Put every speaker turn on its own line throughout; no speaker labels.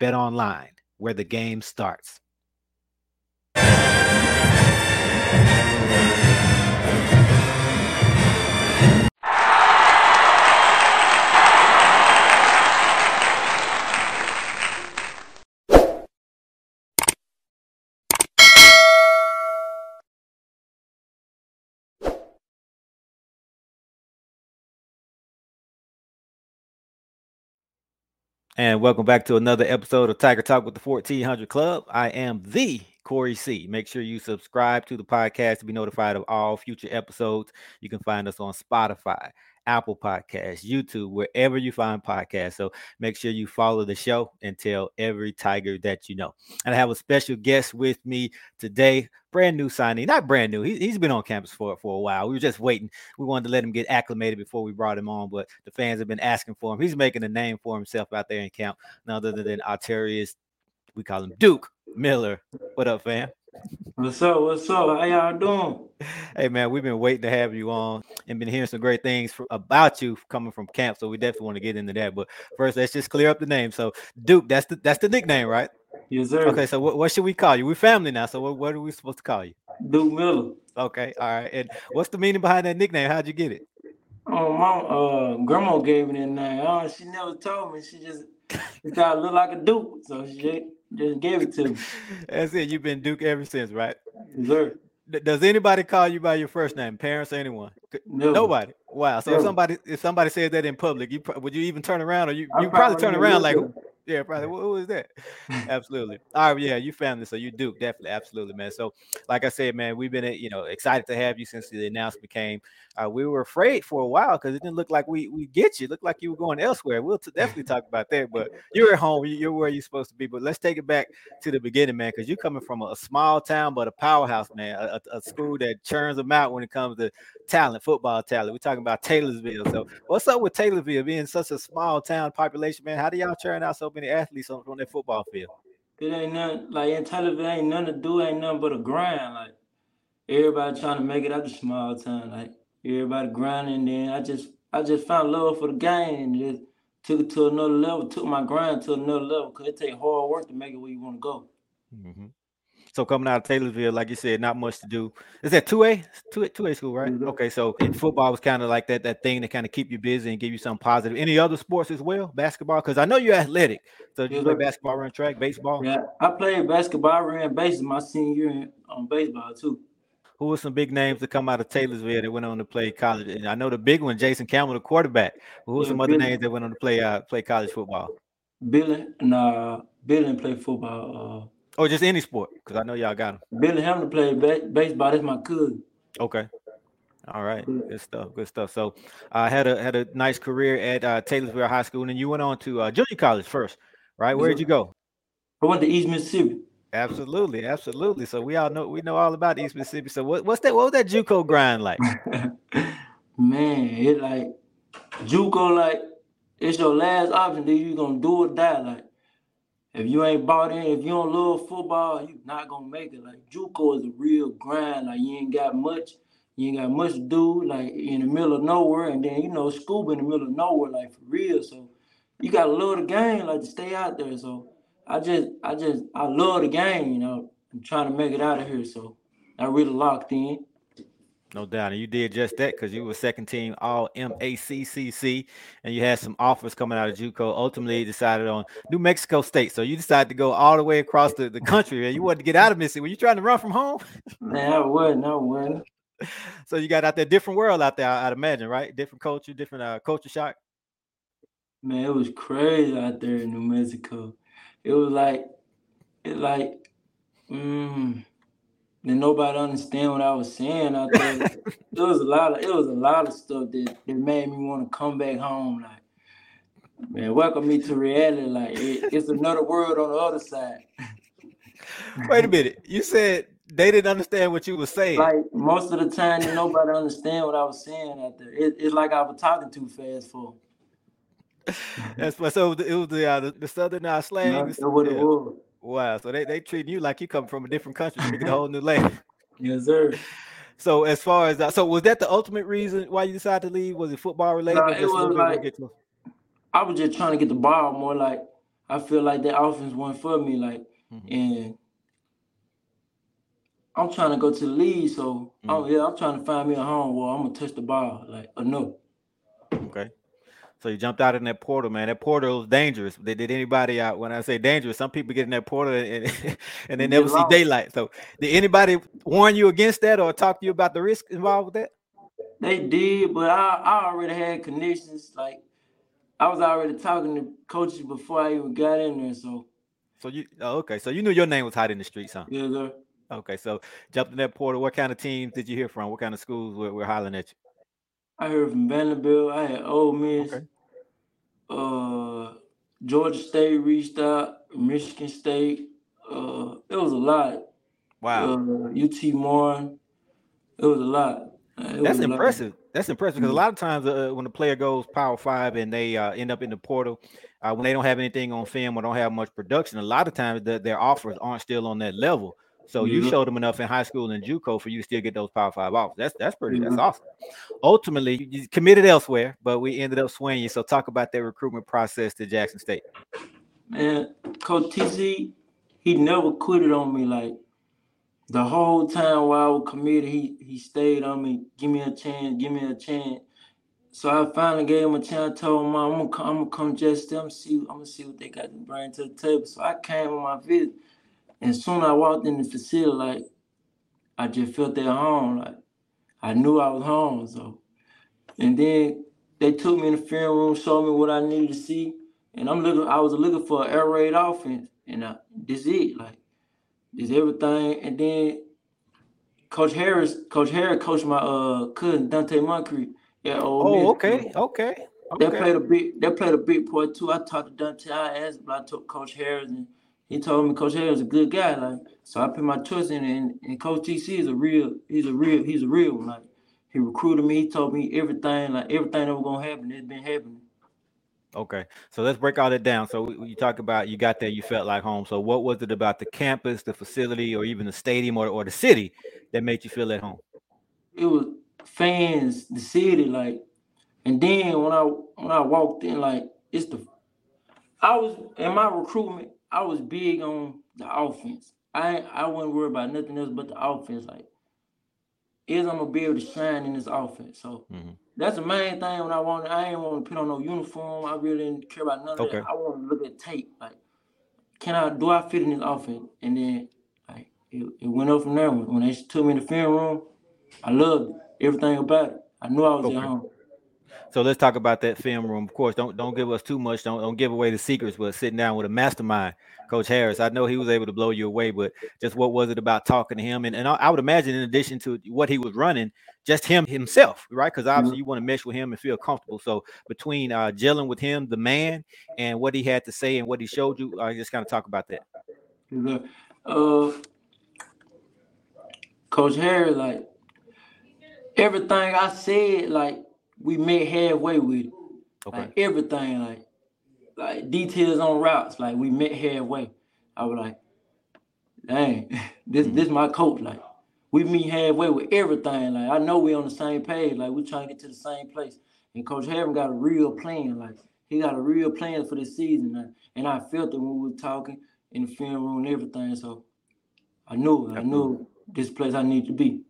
Bet online, where the game starts. And welcome back to another episode of Tiger Talk with the 1400 Klub. I am the Corey C. Make sure you subscribe to the podcast to be notified of all future episodes. You can find us on Spotify, Apple Podcasts, YouTube, wherever you find podcasts. So make sure you follow the show and tell every Tiger that you know. And I have a special guest with me today, brand new signee, not brand new. He, has been on campus for, for a while. We were just waiting. We wanted to let him get acclimated before we brought him on, but the fans have been asking for him. He's making a name for himself out there in camp, none other than Arterius. We call him Duke Miller. What up, fam?
What's up? What's up? How y'all doing?
Hey man, we've been waiting to have you on and been hearing some great things for, about you coming from camp. So we definitely want to get into that. But first, let's just clear up the name. So Duke, that's the that's the nickname, right?
Yes, sir.
Okay, so what, what should we call you? We're family now, so what, what are we supposed to call you?
Duke Miller.
Okay, all right. And what's the meaning behind that nickname? How'd you get it?
Oh, my uh, grandma gave me that name. Oh, she never told me. She just thought I look like a Duke, so she just gave it to me.
That's it. You've been Duke ever since, right?
Sir.
Does anybody call you by your first name, parents, or anyone?
No.
Nobody. Wow. So if somebody if somebody said that in public, you would you even turn around or you you probably, probably turn around like yeah, probably. Who, who is that? absolutely. All right, yeah, you family, so you do definitely, absolutely, man. So, like I said, man, we've been, you know, excited to have you since the announcement came. Uh, we were afraid for a while because it didn't look like we we get you. It looked like you were going elsewhere. We'll t- definitely talk about that. But you're at home. You're where you're supposed to be. But let's take it back to the beginning, man, because you're coming from a, a, small town but a powerhouse, man. A, a, school that churns them out when it comes to talent, football talent. We're talking about Taylorsville. So, what's up with Taylorsville being such a small town population, man? How do y'all churn out so many athletes on, on that football field?
It ain't nothing like in Taylorsville ain't nothing to do, ain't nothing but a grind. Like everybody trying to make it out the small town. Like everybody grinding. Then I just I just found love for the game and just took it to another level. Took my grind to another level because it take hard work to make it where you want to go.
Mm-hmm. So coming out of Taylorsville, like you said, not much to do. Is that two A, two two A school, right? Mm-hmm. Okay, so in football was kind of like that that thing to kind of keep you busy and give you something positive. Any other sports as well? Basketball, because I know you're athletic. So you play basketball, run track, baseball.
Yeah, I played basketball, ran baseball my senior year on baseball too
who were some big names to come out of Taylorsville that went on to play college? And I know the big one, Jason Campbell, the quarterback. Who were yeah, some other names that went on to play uh, play college football?
Billy, nah, Billy played football. Uh,
Oh, just any sport, because I know y'all got him.
Billy Hamlin played ba- baseball. That's my cousin.
Okay. All right, good stuff. Good stuff. So, I uh, had a had a nice career at uh, Taylorsville High School, and then you went on to uh, junior college first, right? Where did you go?
I went to East Mississippi.
Absolutely, absolutely. So we all know we know all about East Mississippi. So what, what's that? What was that JUCO grind like?
Man, it like JUCO like it's your last option. Then you gonna do or die. Like if you ain't bought in, if you don't love football, you're not gonna make it. Like JUCO is a real grind. Like you ain't got much, you ain't got much to do. Like in the middle of nowhere, and then you know school in the middle of nowhere, like for real. So you gotta love the game, like to stay out there. So I just, I just, I love the game. You know, I'm trying to make it out of here. So I really locked in.
No doubt. And you did just that because you were second team all MACJC and you had some offers coming out of JUCO. Ultimately, you decided on New Mexico State. So you decided to go all the way across the, the country and you wanted to get out of Mississippi. Were you trying to run from home?
Man, I wasn't. I wasn't.
So you got out there, different world out there, I'd imagine, right? Different culture, different uh, culture shock.
Man, it was crazy out there in New Mexico. It was like, it like, mm, then nobody understand what I was saying out there. it was a lot of it was a lot of stuff that, that made me want to come back home. Like Man, welcome me to reality. Like it, it's another world on the other side.
Wait a minute. You said they didn't understand what you were saying.
Like most of the time, nobody understand what I was saying out there. It, it's like I was talking too fast for.
That's what. So it was the uh, the, the southern uh, slang.
That's what yeah. it was.
Wow. So they they treating you like you come from a different country, speaking a whole new language.
Yes, sir.
So as far as that, so was that the ultimate reason why you decided to leave? Was it football related?
No, it was like, I was just trying to get the ball more. Like I feel like that offense wasn't for me. Like mm-hmm. and I'm trying to go to the league, so mm-hmm. I'm, yeah, I'm trying to find me a home where I'm gonna touch the ball like enough.
Okay. So you jumped out in that portal, man. That portal is dangerous. Did, did anybody out? When I say dangerous, some people get in that portal and, and they never see daylight. So did anybody warn you against that or talk to you about the risk involved with that?
They did, but I, I already had connections. Like I was already talking to coaches before I even got in there. So
So you oh, okay. So you knew your name was hot in the streets, huh?
Yeah, sir.
Okay, so jumped in that portal. What kind of teams did you hear from? What kind of schools were, were hollering at you?
I heard from Vanderbilt. I had Ole Miss. Okay. Uh, Georgia State reached out. Michigan State. Uh, it was a lot.
Wow.
Uh, UT Martin. It was a lot.
It That's impressive. Lot. That's impressive because mm-hmm. a lot of times uh, when a player goes Power Five and they uh, end up in the portal, uh, when they don't have anything on film or don't have much production, a lot of times the, their offers aren't still on that level. So mm-hmm. you showed them enough in high school and JUCO for you to still get those Power Five offers. That's that's pretty. Mm-hmm. That's awesome. Ultimately, you committed elsewhere, but we ended up swinging you. So talk about that recruitment process to Jackson State.
Man, Coach TC, he never quitted on me. Like the whole time while I was committed, he he stayed on me. Give me a chance. Give me a chance. So I finally gave him a chance. I told him, I'm gonna come, I'm gonna come just them see. I'm gonna see what they got to bring to the table. So I came on my visit. And soon I walked in the facility, like I just felt at home. Like I knew I was home. So and then they took me in the film room, showed me what I needed to see. And I'm looking, I was looking for an air raid offense. And I, this it. Like this everything. And then Coach Harris, Coach Harris coached my uh cousin Donte Moncrief
at Ole Oh, okay, okay.
They played a big they played a big part too. I talked to Donte, I asked, but I took Coach Harris and he told me Coach Harris is a good guy. Like, so I put my trust in it. And, and Coach TC is a real, he's a real, he's a real one. Like, he recruited me, he told me everything, like everything that was gonna happen, it's been happening.
Okay, so let's break all that down. So you talk about you got there, you felt like home. So what was it about the campus, the facility, or even the stadium or, or the city that made you feel at home?
It was fans, the city, like, and then when I when I walked in, like it's the I was in my recruitment, I was big on the offense. I I wasn't worried about nothing else but the offense. Like, is I'm gonna be able to shine in this offense. So mm-hmm. that's the main thing when I wanted. I ain't want to put on no uniform. I really didn't care about none okay. of that. I want to look at tape. Like, can I do I fit in this offense? And then like it, it went up from there. When, when they took me in the film room, I loved it. everything about it. I knew I was okay. at home.
So let's talk about that film room. Of course, don't don't give us too much. Don't don't give away the secrets. But sitting down with a mastermind, Coach Harris, I know he was able to blow you away. But just what was it about talking to him? And and I would imagine, in addition to what he was running, just him himself, right? Because obviously mm-hmm. you want to mesh with him and feel comfortable. So between uh, gelling with him, the man, and what he had to say and what he showed you, I uh, just kind of talk about that.
Uh, Coach Harris, like everything I said, like we met halfway with it. Okay. Like everything, like like details on routes, like we met halfway. I was like, dang, this mm-hmm. this my coach. Like we meet halfway with everything. Like I know we on the same page. Like we trying to get to the same place. And Coach Harris got a real plan. Like he got a real plan for this season. Like, and I felt it when we were talking in the film room and everything. So I knew, I knew this place I need to be.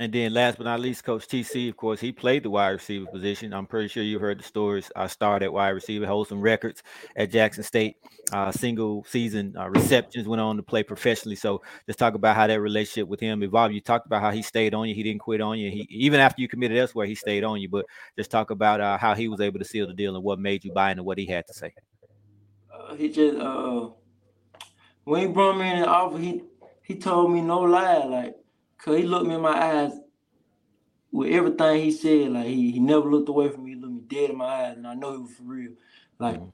And then last but not least, Coach TC, of course, he played the wide receiver position. I'm pretty sure you heard the stories. I started at wide receiver, holds some records at Jackson State. Uh, single season uh, receptions went on to play professionally. So just talk about how that relationship with him evolved. You talked about how he stayed on you. He didn't quit on you. He even after you committed elsewhere, he stayed on you. But just talk about uh, how he was able to seal the deal and what made you buy into what he had to say.
Uh, he just uh, when he brought me in the office, he he told me no lie, like Cause he looked me in my eyes with everything he said. Like he, he never looked away from me. He looked me dead in my eyes, and I know he was for real. Like, mm-hmm.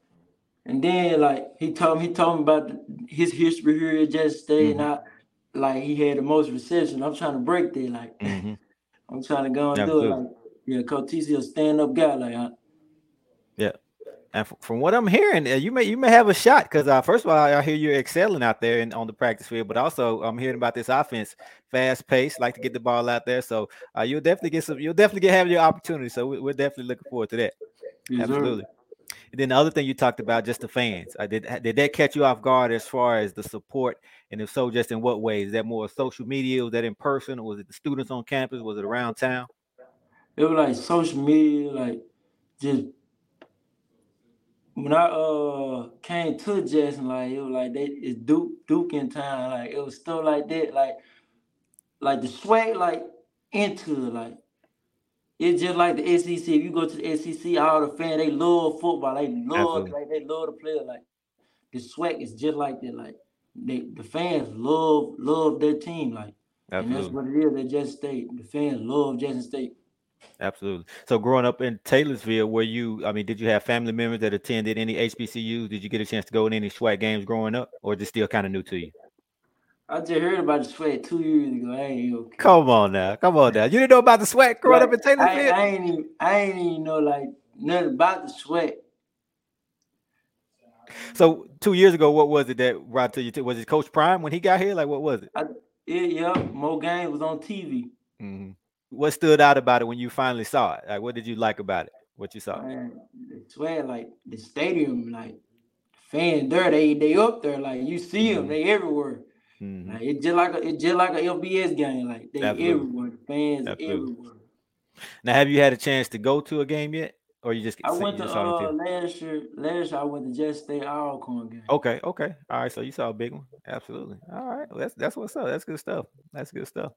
and then like he told me, he told me about his history here at Jet State, mm-hmm. and I like he had the most reception. I'm trying to break that. Like, mm-hmm. I'm trying to go and do it. Like, yeah, Coach TC a stand up guy. Like, I.
And from what I'm hearing, uh, you may you may have a shot because uh, first of all, I hear you're excelling out there and on the practice field, but also I'm hearing about this offense, fast pace, like to get the ball out there. So uh, you'll definitely get some. You'll definitely get have your opportunity. So we, are definitely looking forward to that. Yes, Absolutely. Sir. And then the other thing you talked about, just the fans. Uh, did did that catch you off guard as far as the support? And if so, just in what ways? Is that more social media? Was that in person? Or was it the students on campus? Was it around town?
It was like social media, like just when I uh came to Jackson, like it was like they it's Duke Duke in town, like it was stuff like that, like like the swag like into like it's just like the SEC. If you go to the SEC, all the fans they love football, they love Absolutely. like they love the player. Like the swag is just like that. Like they the fans love love their team. Like Absolutely. and that's what it is. They just state the fans love Jackson State.
Absolutely. So growing up in Taylorsville, were you, I mean, did you have family members that attended any HBCUs? Did you get a chance to go in any SWAC games growing up, or is it still kind of new to you?
I just heard about the SWAC two years ago. I ain't okay.
Come on now. Come on now. You didn't know about the SWAC growing like, up in Taylorsville?
I, I, ain't even, I ain't even know like nothing about the SWAC.
So two years ago, what was it that brought to you? Was it Coach Prime when he got here? Like, what was it?
I, yeah, yeah. Mo Game was on TV.
Mm-hmm what stood out about it when you finally saw it? Like, what did you like about it? What you saw?
Man, I swear, like the stadium, like fans there, they they up there, like you see them, mm-hmm. they everywhere. Mm-hmm. Like it's just like a it's just like a FBS game, like they Absolutely. everywhere, the fans Absolutely. everywhere.
Now, have you had a chance to go to a game yet, or you just?
I went to uh, last year. Last year I went to Jet State Alcorn game.
Okay, okay, all right. So you saw a big one. Absolutely. All right, well, that's that's what's up. That's good stuff. That's good stuff.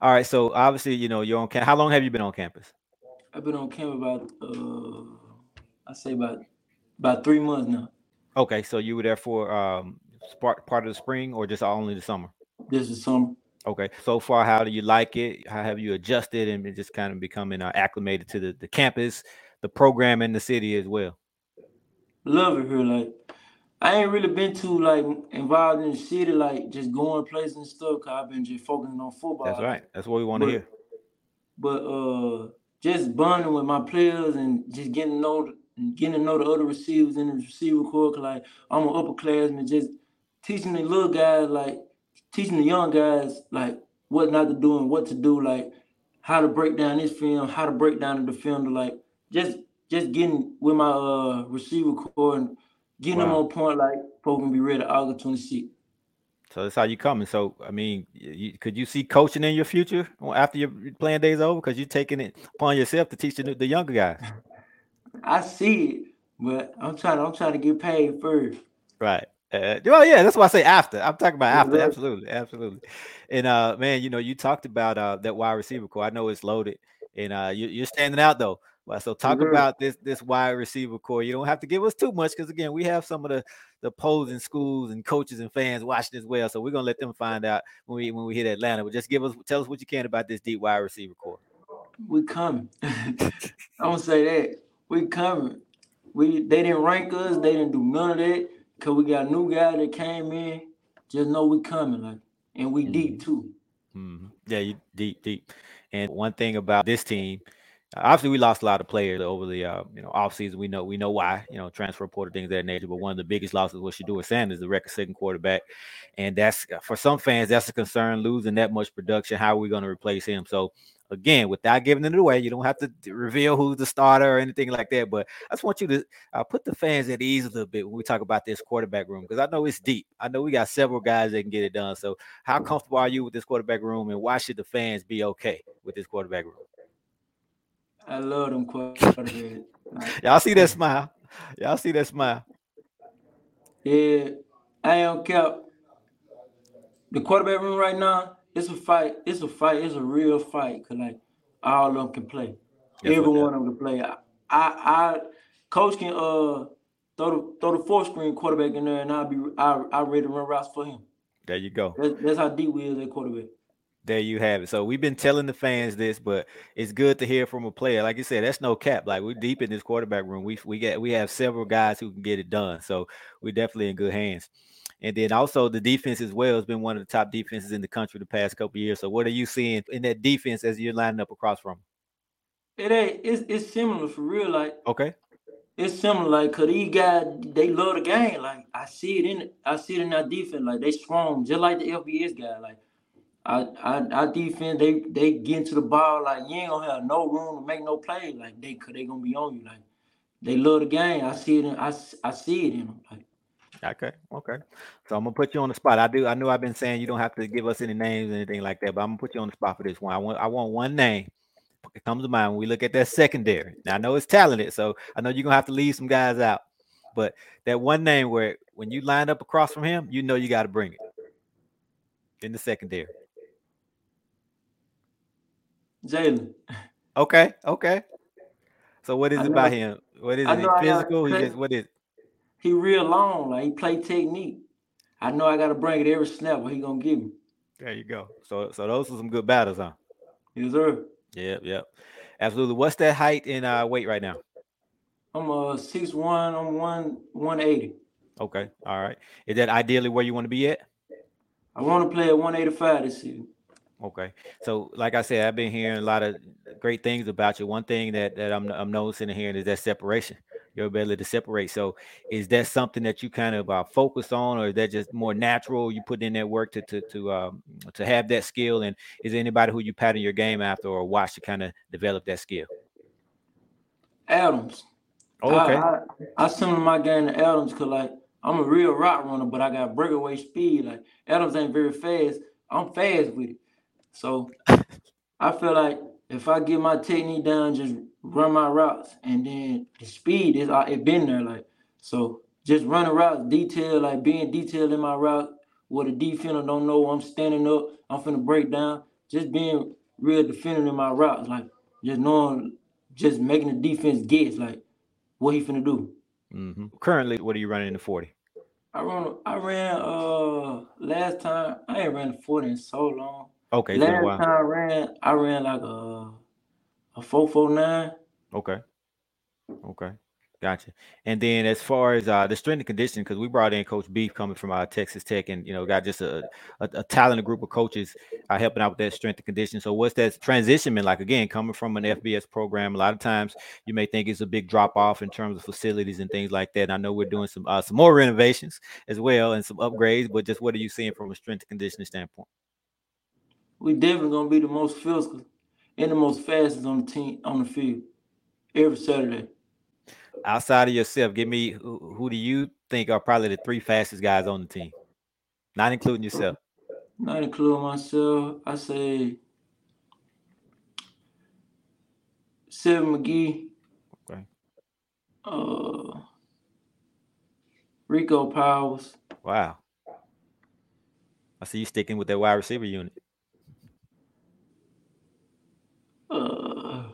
All right. So obviously, you know, you're on campus. How long have you been on campus?
I've been on campus about uh I say about about three months now.
Okay, so you were there for um part part of the spring or just only the summer?
This is summer.
Okay. So far, how do you like it? How have you adjusted and just kind of becoming uh, acclimated to the, the campus, the program, in the city as well?
Love it here. Like I ain't really been too like involved in the city, like just going places and stuff. Cause I've been just focusing on football.
That's right. That's what we want to hear.
But uh, just bonding with my players and just getting to know, getting to know the other receivers in the receiver corps. Like I'm an upperclassman, just teaching the little guys, like teaching the young guys, like what not to do and what to do, like how to break down this film, how to break down the defender, like just just getting with my uh receiver corps and getting wow. them on point like folks gonna be ready August 26th.
So that's how you coming. So I mean, you, could you see coaching in your future after your playing days over? Because you're taking it upon yourself to teach the, the younger guys.
I see it, but I'm trying. I'm trying to get paid first.
Right. Uh, well, yeah, that's why I say after. I'm talking about after. Absolutely, absolutely. And uh, man, you know, you talked about uh that wide receiver corps. I know it's loaded, and uh, you, you're standing out though. Well, so talk mm-hmm. about this this wide receiver core. You don't have to give us too much because again, we have some of the the opposing schools and coaches and fans watching as well. So we're gonna let them find out when we when we hit Atlanta. But just give us tell us what you can about this deep wide receiver core.
We coming. I don't say that. We coming. We they didn't rank us. They didn't do none of that. Cause we got a new guy that came in. Just know we coming, like, and we mm-hmm. deep too.
Mm-hmm. Yeah, you deep, deep. And one thing about this team obviously we lost a lot of players over the uh, you know offseason. We know we know why, you know, transfer portal things that nature. But one of the biggest losses was Shedeur Sanders, the record second quarterback. And that's for some fans, that's a concern, losing that much production. How are we going to replace him? So again, without giving it away, you don't have to reveal who's the starter or anything like that. But I just want you to uh, put the fans at ease a little bit when we talk about this quarterback room because I know it's deep. I know we got several guys that can get it done. So, how comfortable are you with this quarterback room, and why should the fans be okay with this quarterback room?
I love them quarterbacks.
Y'all see that smile? Y'all see that smile?
Yeah, I don't care. The quarterback room right now, it's a fight. It's a fight. It's a real fight. Cause like all of them can play. That's Every one of them can play. I, I, I, coach can uh throw the throw the four screen quarterback in there, and I'll be I I ready to run routes for him.
There you go.
That's, that's how deep we is at quarterback.
There you have it. So we've been telling the fans this, but it's good to hear from a player. Like you said, that's no cap. Like we're deep in this quarterback room. We we get we have several guys who can get it done. So we're definitely in good hands. And then also the defense as well has been one of the top defenses in the country the past couple years. So what are you seeing in that defense as you're lining up across from?
It ain't. It's it's similar for real. Like
okay,
it's similar. Like cause these guys they love the game. Like I see it in I see it in our defense. Like they strong, just like the FBS guy. Like I, I, our defense, they they get into the ball like you ain't gonna have no room to make no play. Like they, they gonna be on you. Like they love the game. I see it. In, I, I see it in them. Like,
okay, okay. So I'm gonna put you on the spot. I do. I know I've been saying you don't have to give us any names or anything like that, but I'm gonna put you on the spot for this one. I want I want one name. It comes to mind when we look at that secondary. Now I know it's talented, so I know you're gonna have to leave some guys out. But that one name where when you line up across from him, you know you got to bring it in the secondary.
Jalen.
Okay, okay. So what is it about him? What is it? Physical? He just what is?
He real long, like he play technique. I know I gotta bring it every snap. What he gonna give me?
There you go. So so those are some good battles, huh?
Yes, sir.
Yep, yep. Absolutely. What's that height and uh weight right now?
I'm uh six one. I'm one one eighty.
Okay. All right. Is that ideally where you want to be at?
I want to play at 185 this season.
Okay. So, like I said, I've been hearing a lot of great things about you. One thing that, that I'm, I'm noticing and hearing is that separation, your ability to separate. So, is that something that you kind of uh, focus on, or is that just more natural? You put in that work to to to um, to have that skill, and is there anybody who you pattern your game after or watch to kind of develop that skill?
Adams. Oh, okay. I, I, I similar my game to Adams because like I'm a real rock runner, but I got breakaway speed. Like Adams ain't very fast. I'm fast with it. So I feel like if I get my technique down, just run my routes, and then the speed is it been there. Like so, just running routes, detail, like being detailed in my route. What a defender don't know, I'm standing up, I'm finna break down. Just being real defending in my routes, like just knowing, just making the defense guess, like what he finna do.
Mm-hmm. Currently, what are you running in the 40?
I run. I ran. Uh, last time I ain't ran the 40 in so long.
Okay.
Last time I ran, I ran like a a four four nine.
Okay. Okay. Gotcha. And then as far as uh, the strength and conditioning, because we brought in Coach Beef coming from uh, Texas Tech, and you know got just a, a, a talented group of coaches uh, helping out with that strength and conditioning. So what's that transition been like? Again, coming from an FBS program, a lot of times you may think it's a big drop off in terms of facilities and things like that. And I know we're doing some uh, some more renovations as well and some upgrades, but just what are you seeing from a strength and conditioning standpoint?
We definitely gonna be the most physical and the most fastest on the team on the field every Saturday
outside of yourself, give me who, who, do you think are probably the three fastest guys on the team, not including yourself.
Not including myself, I say Seven McGee. Okay. Uh, Rico Powers.
Wow. I see you sticking with that wide receiver unit.
Uh,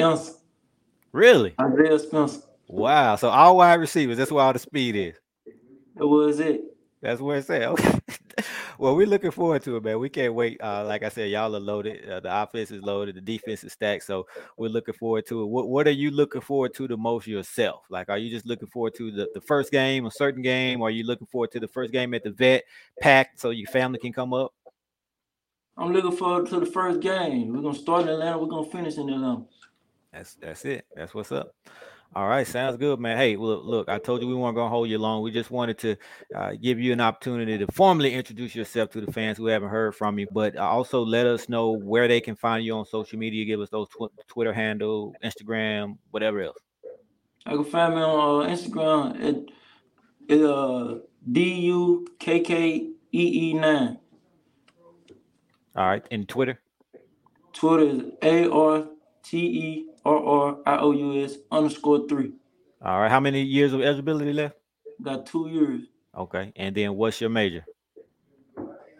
Spencer.
Really?
Isaiah Spencer.
Wow. So all wide receivers, that's where all the speed is.
That was it.
That's where it's at. Okay. well, we're looking forward to it, man. We can't wait. Uh, like I said, y'all are loaded. Uh, the offense is loaded. The defense is stacked. So we're looking forward to it. What What are you looking forward to the most yourself? Like, are you just looking forward to the, the first game, a certain game? Or are you looking forward to the first game at the vet packed so your family can come up?
I'm looking forward to the first game. We're gonna start in Atlanta. We're gonna finish in Atlanta.
That's that's it. That's what's up. All right, sounds good, man. Hey, look, look, I told you we weren't gonna hold you long. We just wanted to uh, give you an opportunity to formally introduce yourself to the fans who haven't heard from you, but also let us know where they can find you on social media. Give us those tw- Twitter handle, Instagram, whatever else.
I can find me on uh, Instagram at, at uh, D U K K E E nine.
All right, and Twitter.
Twitter is A R T E R R I O U S underscore three.
All right. How many years of eligibility left?
Got two years.
Okay. And then what's your major?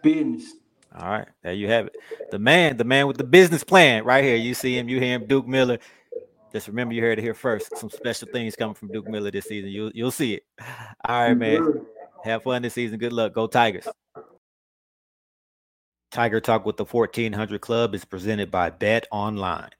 Business.
All right. There you have it. The man, the man with the business plan right here. You see him, you hear him, Duke Miller. Just remember you heard it here first. Some special things coming from Duke Miller this season. You'll you'll see it. All right, man. Have fun this season. Good luck. Go Tigers. Tiger Talk with the 1400 Klub is presented by Bet Online.